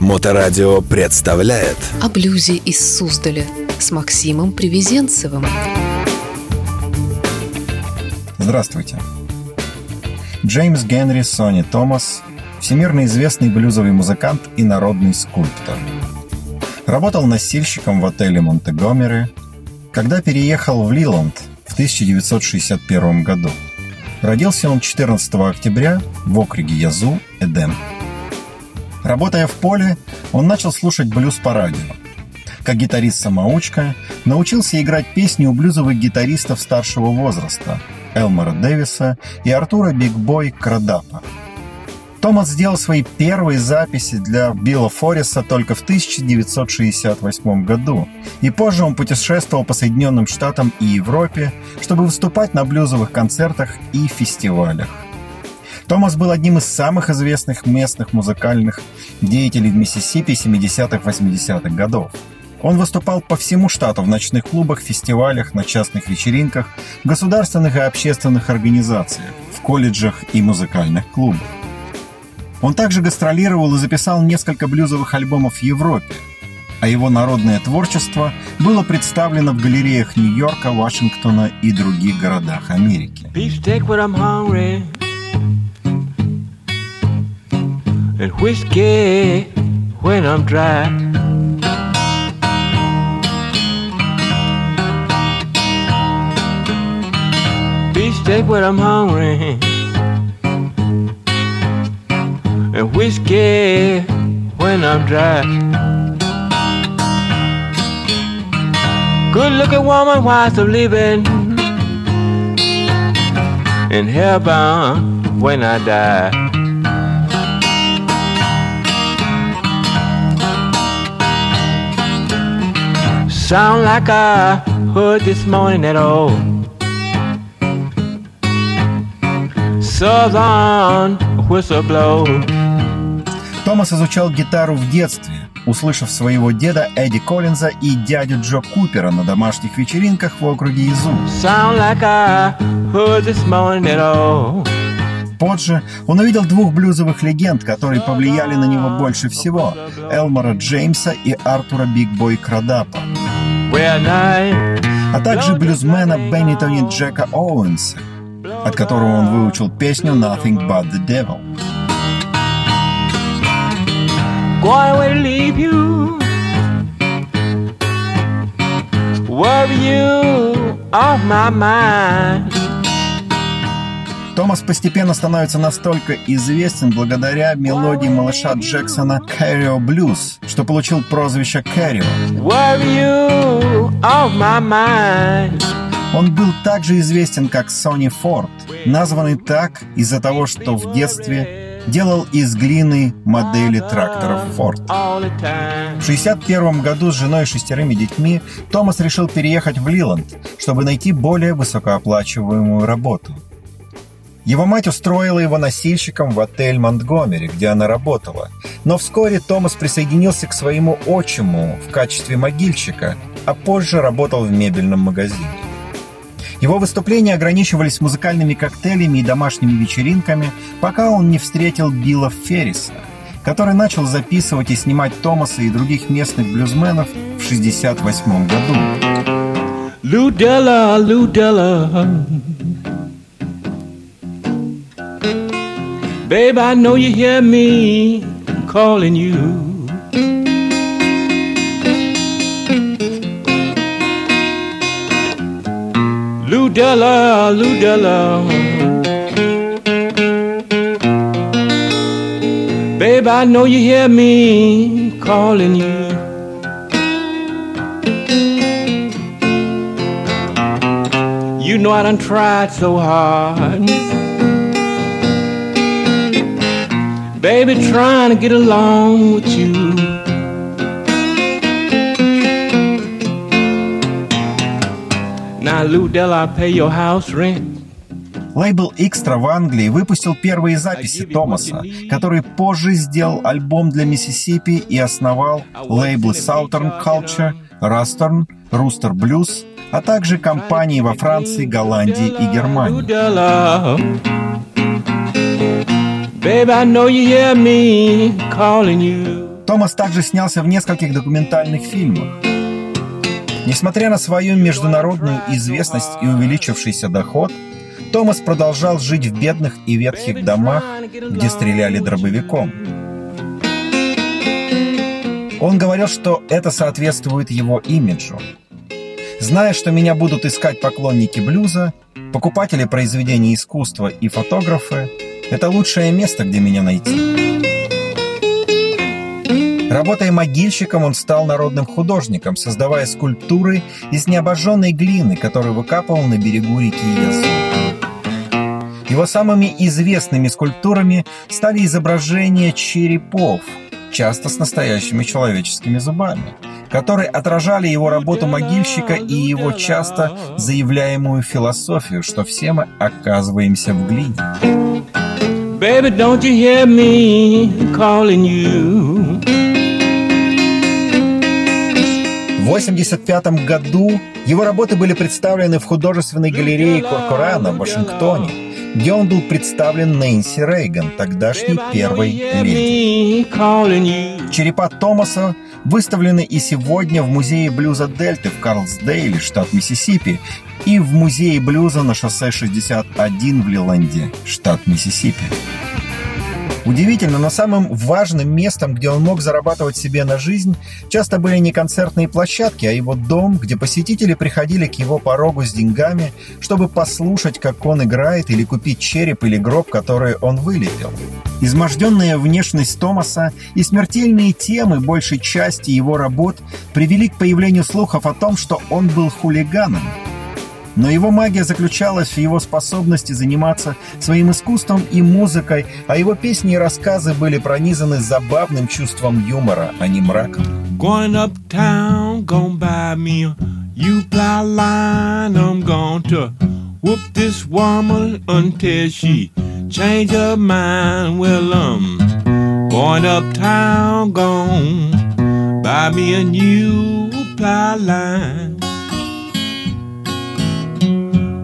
Моторадио представляет О блюзе из Суздаля с Максимом Привезенцевым. Здравствуйте. Джеймс Генри Сони Томас – всемирно известный блюзовый музыкант и народный скульптор. Работал носильщиком в отеле Монтегомери, когда переехал в Лиланд в 1961 году. Родился он 14 октября в округе Язу, Эдем. Работая в поле, он начал слушать блюз по радио. Как гитарист-самоучка, научился играть песни у блюзовых гитаристов старшего возраста Элмора Дэвиса и Артура Бигбой Крадапа. Томас сделал свои первые записи для Билла Форреса только в 1968 году, и позже он путешествовал по Соединенным Штатам и Европе, чтобы выступать на блюзовых концертах и фестивалях. Томас был одним из самых известных местных музыкальных деятелей в Миссисипи 70-80-х годов. Он выступал по всему штату в ночных клубах, фестивалях, на частных вечеринках, государственных и общественных организациях, в колледжах и музыкальных клубах. Он также гастролировал и записал несколько блюзовых альбомов в Европе, а его народное творчество было представлено в галереях Нью-Йорка, Вашингтона и других городах Америки. And whiskey when I'm dry. Beef steak when I'm hungry, and whiskey when I'm dry. Good looking woman, wives of living, and hellbound when I die. Sound like I heard this morning at all. Southern whistle blow. Томас изучал гитару в детстве, услышав своего деда Эдди Коллинза и дядю Джо Купера на домашних вечеринках в округе Изу. Like Позже он увидел двух блюзовых легенд, которые повлияли на него больше всего – Элмора Джеймса и Артура Бигбой Крадапа а также блюзмена Беннитони Джека Оуэнса, от которого он выучил песню «Nothing but the Devil». Leave you Worry you my mind Томас постепенно становится настолько известен благодаря мелодии малыша Джексона «Carrio Blues», что получил прозвище «Carrio». Он был также известен как Сони Форд, названный так из-за того, что в детстве делал из глины модели тракторов Ford. В 1961 году с женой и шестерыми детьми Томас решил переехать в Лиланд, чтобы найти более высокооплачиваемую работу – его мать устроила его носильщиком в отель Монтгомери, где она работала. Но вскоре Томас присоединился к своему отчиму в качестве могильщика, а позже работал в мебельном магазине. Его выступления ограничивались музыкальными коктейлями и домашними вечеринками, пока он не встретил Билла Ферриса, который начал записывать и снимать Томаса и других местных блюзменов в 1968 году. Ludella, Ludella. Babe, I know you hear me calling you. Ludella, Ludella. Babe, I know you hear me calling you. You know I done tried so hard. Baby, trying to get along with you. Now, Lou Dell, I pay your house rent. Лейбл Extra в Англии выпустил первые записи Томаса, который позже сделал альбом для Миссисипи и основал лейблы Southern Culture, Rusturn, Rooster Blues, а также компании во Франции, Голландии и Германии. Babe, I know you hear me calling you. Томас также снялся в нескольких документальных фильмах. Несмотря на свою международную известность и увеличившийся доход, Томас продолжал жить в бедных и ветхих домах, где стреляли дробовиком. Он говорил, что это соответствует его имиджу. Зная, что меня будут искать поклонники блюза, покупатели произведений искусства и фотографы, это лучшее место, где меня найти. Работая могильщиком, он стал народным художником, создавая скульптуры из необожженной глины, которую выкапывал на берегу реки Язу. Его самыми известными скульптурами стали изображения черепов, часто с настоящими человеческими зубами, которые отражали его работу могильщика и его часто заявляемую философию, что все мы оказываемся в глине. Baby, don't you hear me calling you? В 1985 году его работы были представлены в художественной галерее Коркорана в Вашингтоне, где он был представлен Нэнси Рейган, тогдашней первой леди. Черепа Томаса выставлены и сегодня в Музее блюза Дельты в Карлсдейле, штат Миссисипи, и в Музее блюза на шоссе 61 в Лиланде, штат Миссисипи. Удивительно, но самым важным местом, где он мог зарабатывать себе на жизнь, часто были не концертные площадки, а его дом, где посетители приходили к его порогу с деньгами, чтобы послушать, как он играет, или купить череп или гроб, который он вылепил. Изможденная внешность Томаса и смертельные темы большей части его работ привели к появлению слухов о том, что он был хулиганом – но его магия заключалась в его способности заниматься своим искусством и музыкой, а его песни и рассказы были пронизаны забавным чувством юмора, а не мраком. Going uptown, gonna buy me a U-ply line, I'm going to whoop this woman until she change her mind. Well, I'm going uptown, gonna buy me a new line.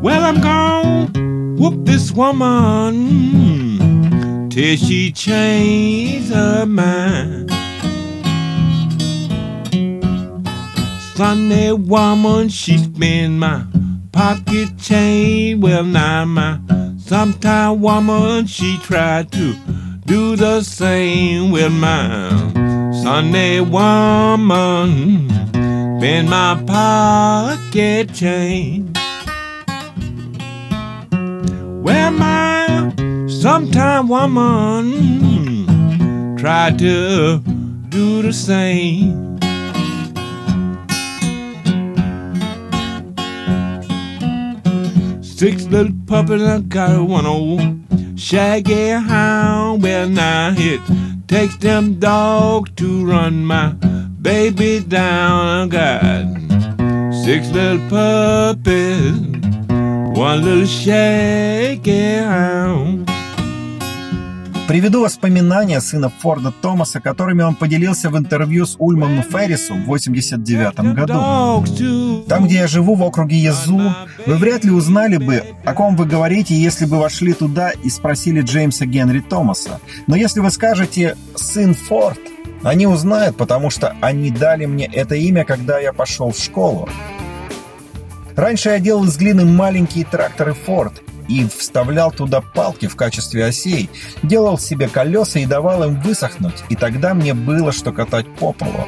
Well, I'm gonna whoop this woman till she changes her mind. Sunday woman, she spend my pocket chain. Well, now my sometime woman, she tried to do the same with my Sunday woman. Spend my pocket chain. Well, my sometime woman tried to do the same. Six little puppies, I got one old shaggy hound. Well, now it takes them dogs to run my baby down. I got six little puppies. Приведу воспоминания сына Форда Томаса, которыми он поделился в интервью с Ульманом Феррису в 89 году. Там, где я живу, в округе Язу, вы вряд ли узнали бы, о ком вы говорите, если бы вошли туда и спросили Джеймса Генри Томаса. Но если вы скажете «сын Форд», они узнают, потому что они дали мне это имя, когда я пошел в школу. Раньше я делал из глины маленькие тракторы Ford и вставлял туда палки в качестве осей, делал себе колеса и давал им высохнуть, и тогда мне было что катать по полу.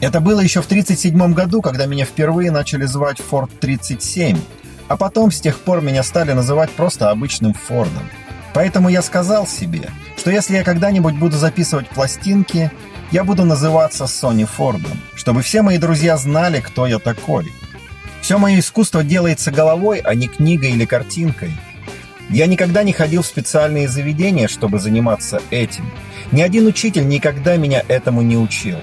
Это было еще в 1937 году, когда меня впервые начали звать Ford 37, а потом с тех пор меня стали называть просто обычным Фордом. Поэтому я сказал себе, что если я когда-нибудь буду записывать пластинки, я буду называться Сони Фордом, чтобы все мои друзья знали, кто я такой – все мое искусство делается головой, а не книгой или картинкой. Я никогда не ходил в специальные заведения, чтобы заниматься этим. Ни один учитель никогда меня этому не учил.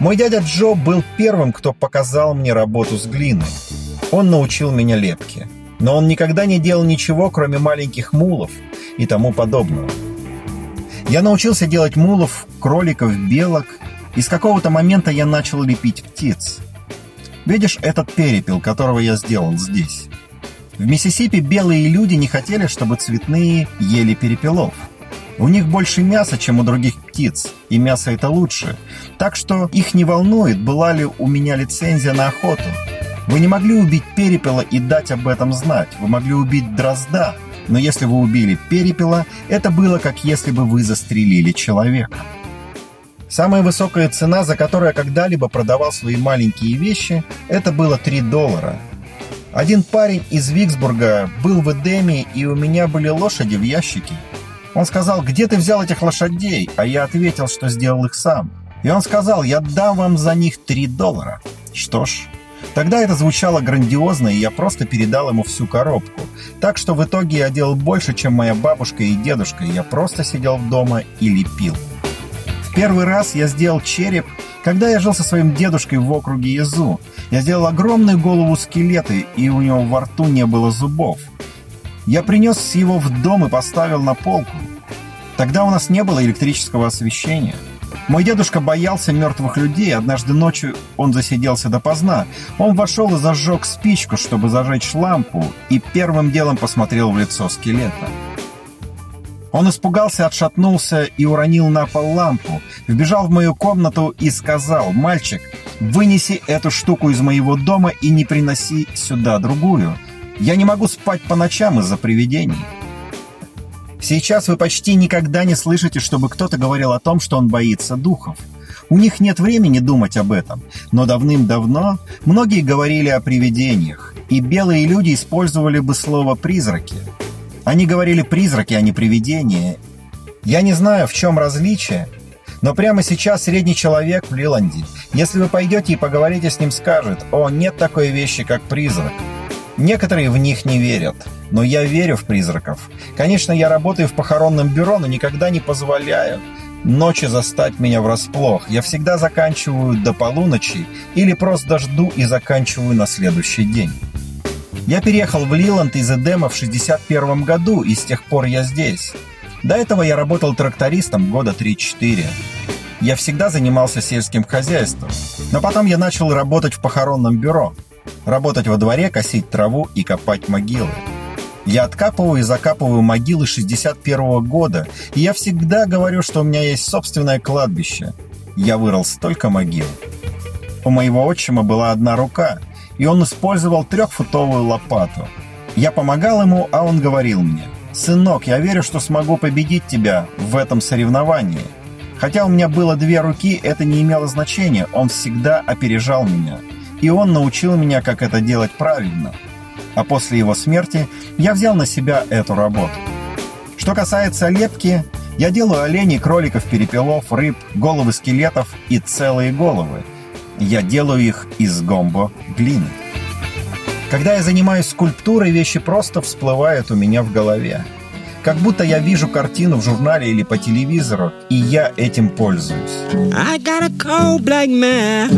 Мой дядя Джо был первым, кто показал мне работу с глиной. Он научил меня лепке. Но он никогда не делал ничего, кроме маленьких мулов и тому подобного. Я научился делать мулов, кроликов, белок, и с какого-то момента я начал лепить птиц. Видишь этот перепел, которого я сделал здесь? В Миссисипи белые люди не хотели, чтобы цветные ели перепелов. У них больше мяса, чем у других птиц, и мясо это лучше. Так что их не волнует, была ли у меня лицензия на охоту. Вы не могли убить перепела и дать об этом знать. Вы могли убить дрозда, но если вы убили перепела, это было как если бы вы застрелили человека. Самая высокая цена, за которую я когда-либо продавал свои маленькие вещи, это было 3 доллара. Один парень из Виксбурга был в Эдеме, и у меня были лошади в ящике. Он сказал, где ты взял этих лошадей? А я ответил, что сделал их сам. И он сказал, я дам вам за них 3 доллара. Что ж, Тогда это звучало грандиозно, и я просто передал ему всю коробку. Так что в итоге я делал больше, чем моя бабушка и дедушка, и я просто сидел дома и лепил. Первый раз я сделал череп, когда я жил со своим дедушкой в округе Язу. Я сделал огромную голову скелета, и у него во рту не было зубов. Я принес его в дом и поставил на полку. Тогда у нас не было электрического освещения – мой дедушка боялся мертвых людей. Однажды ночью он засиделся допоздна. Он вошел и зажег спичку, чтобы зажечь лампу, и первым делом посмотрел в лицо скелета. Он испугался, отшатнулся и уронил на пол лампу. Вбежал в мою комнату и сказал, «Мальчик, вынеси эту штуку из моего дома и не приноси сюда другую. Я не могу спать по ночам из-за привидений». Сейчас вы почти никогда не слышите, чтобы кто-то говорил о том, что он боится духов. У них нет времени думать об этом, но давным-давно многие говорили о привидениях, и белые люди использовали бы слово «призраки». Они говорили «призраки», а не «привидения». Я не знаю, в чем различие, но прямо сейчас средний человек в Лиланде, если вы пойдете и поговорите с ним, скажет «О, нет такой вещи, как призрак». Некоторые в них не верят, но я верю в призраков. Конечно, я работаю в похоронном бюро, но никогда не позволяю ночи застать меня врасплох. Я всегда заканчиваю до полуночи или просто жду и заканчиваю на следующий день. Я переехал в Лиланд из Эдема в 61 году, и с тех пор я здесь. До этого я работал трактористом года 3-4. Я всегда занимался сельским хозяйством, но потом я начал работать в похоронном бюро – Работать во дворе, косить траву и копать могилы. Я откапываю и закапываю могилы 61 -го года, и я всегда говорю, что у меня есть собственное кладбище. Я вырыл столько могил. У моего отчима была одна рука, и он использовал трехфутовую лопату. Я помогал ему, а он говорил мне, «Сынок, я верю, что смогу победить тебя в этом соревновании». Хотя у меня было две руки, это не имело значения, он всегда опережал меня – и он научил меня, как это делать правильно. А после его смерти я взял на себя эту работу. Что касается лепки, я делаю оленей, кроликов, перепелов, рыб, головы скелетов и целые головы. Я делаю их из гомбо глины. Когда я занимаюсь скульптурой, вещи просто всплывают у меня в голове. Как будто я вижу картину в журнале или по телевизору, и я этим пользуюсь. I got a cold black man.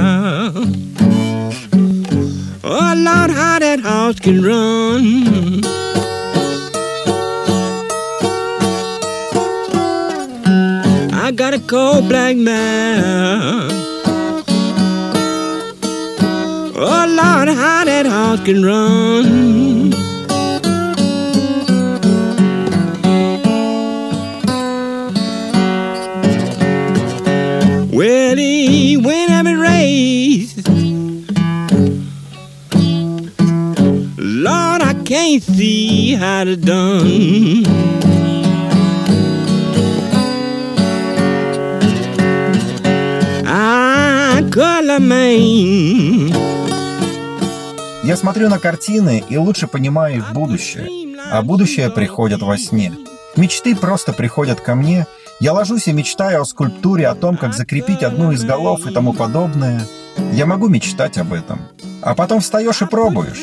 Oh Lord, how that house can run. I got a cold black man. Oh Lord, how that house can run. Well, he went every race. Lord, I can't see how to done. I color man. Я смотрю на картины и лучше понимаю их будущее, а будущее приходит во сне. Мечты просто приходят ко мне, я ложусь и мечтаю о скульптуре, о том, как закрепить одну из голов и тому подобное. Я могу мечтать об этом. А потом встаешь и пробуешь.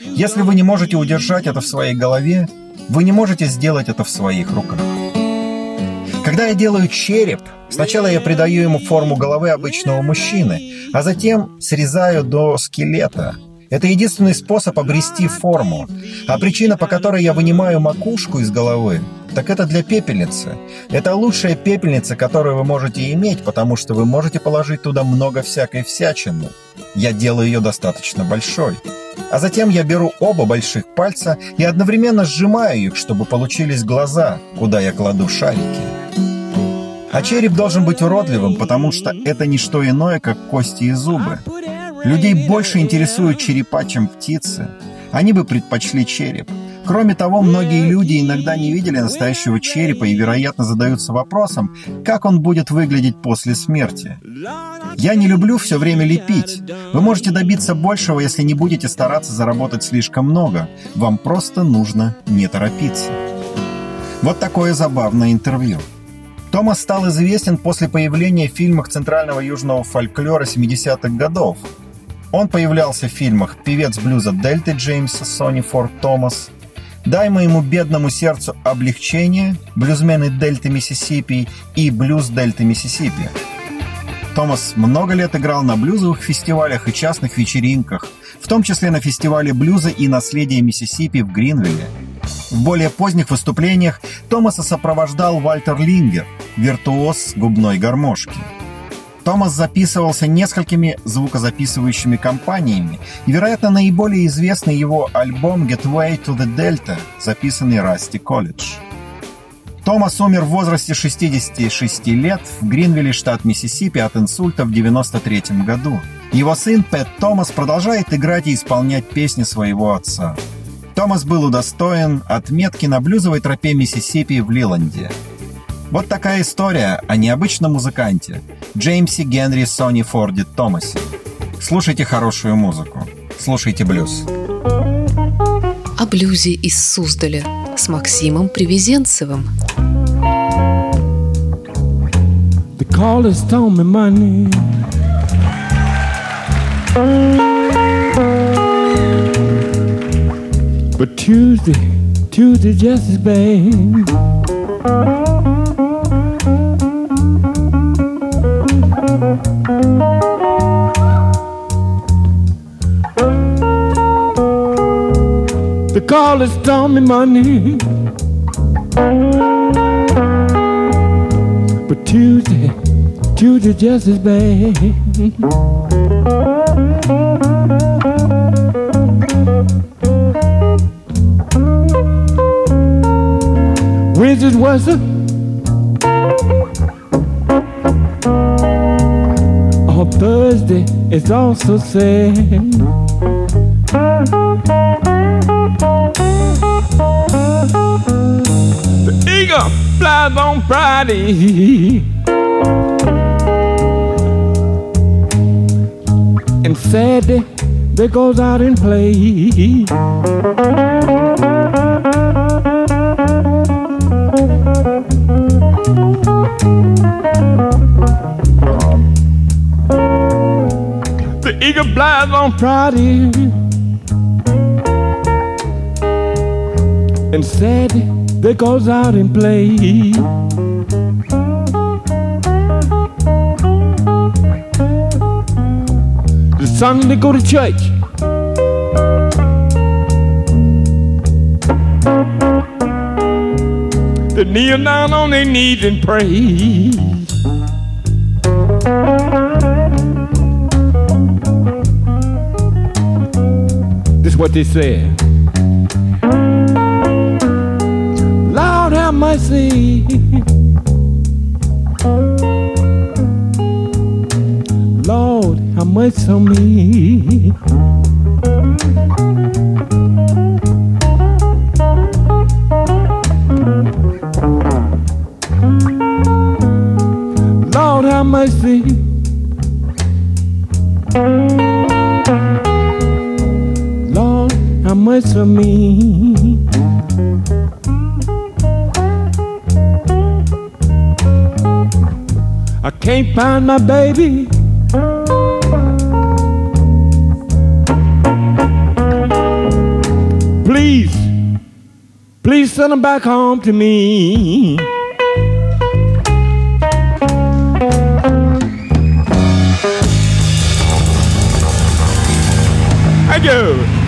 Если вы не можете удержать это в своей голове, вы не можете сделать это в своих руках. Когда я делаю череп, сначала я придаю ему форму головы обычного мужчины, а затем срезаю до скелета. Это единственный способ обрести форму. А причина, по которой я вынимаю макушку из головы, так это для пепельницы. Это лучшая пепельница, которую вы можете иметь, потому что вы можете положить туда много всякой всячины. Я делаю ее достаточно большой. А затем я беру оба больших пальца и одновременно сжимаю их, чтобы получились глаза, куда я кладу шарики. А череп должен быть уродливым, потому что это не что иное, как кости и зубы. Людей больше интересуют черепа, чем птицы. Они бы предпочли череп. Кроме того, многие люди иногда не видели настоящего черепа и, вероятно, задаются вопросом, как он будет выглядеть после смерти. Я не люблю все время лепить. Вы можете добиться большего, если не будете стараться заработать слишком много. Вам просто нужно не торопиться. Вот такое забавное интервью. Томас стал известен после появления в фильмах центрального южного фольклора 70-х годов. Он появлялся в фильмах «Певец блюза Дельты» Джеймса Сони Форд Томас, «Дай моему бедному сердцу облегчение», «Блюзмены Дельты Миссисипи» и «Блюз Дельты Миссисипи». Томас много лет играл на блюзовых фестивалях и частных вечеринках, в том числе на фестивале блюза и наследия Миссисипи в Гринвилле. В более поздних выступлениях Томаса сопровождал Вальтер Лингер, виртуоз губной гармошки. Томас записывался несколькими звукозаписывающими компаниями, и, вероятно, наиболее известный его альбом «Get Way to the Delta», записанный Расти Колледж. Томас умер в возрасте 66 лет в Гринвилле, штат Миссисипи, от инсульта в 93 году. Его сын Пэт Томас продолжает играть и исполнять песни своего отца. Томас был удостоен отметки на блюзовой тропе Миссисипи в Лиланде. Вот такая история о необычном музыканте Джеймсе Генри Сони Форде Томасе. Слушайте хорошую музыку. Слушайте блюз. О блюзе из Суздаля с Максимом Привезенцевым. The callers told me money. But Tuesday, Tuesday just as bad. The callers told me money. But Tuesday, Tuesday just as bad. Wednesday was a Oh, Thursday is also sad. Flies on Friday. And Saturday, they goes out and play. The eagle flies on Friday. And Saturday, they goes out and play. The Sunday go to church. They kneel down on their knees and pray. This is what they said. might see. Lord, how much on me? Lord, how much mercy. Lord, how much for me? I can't find my baby. Please, please send him back home to me. Thank you.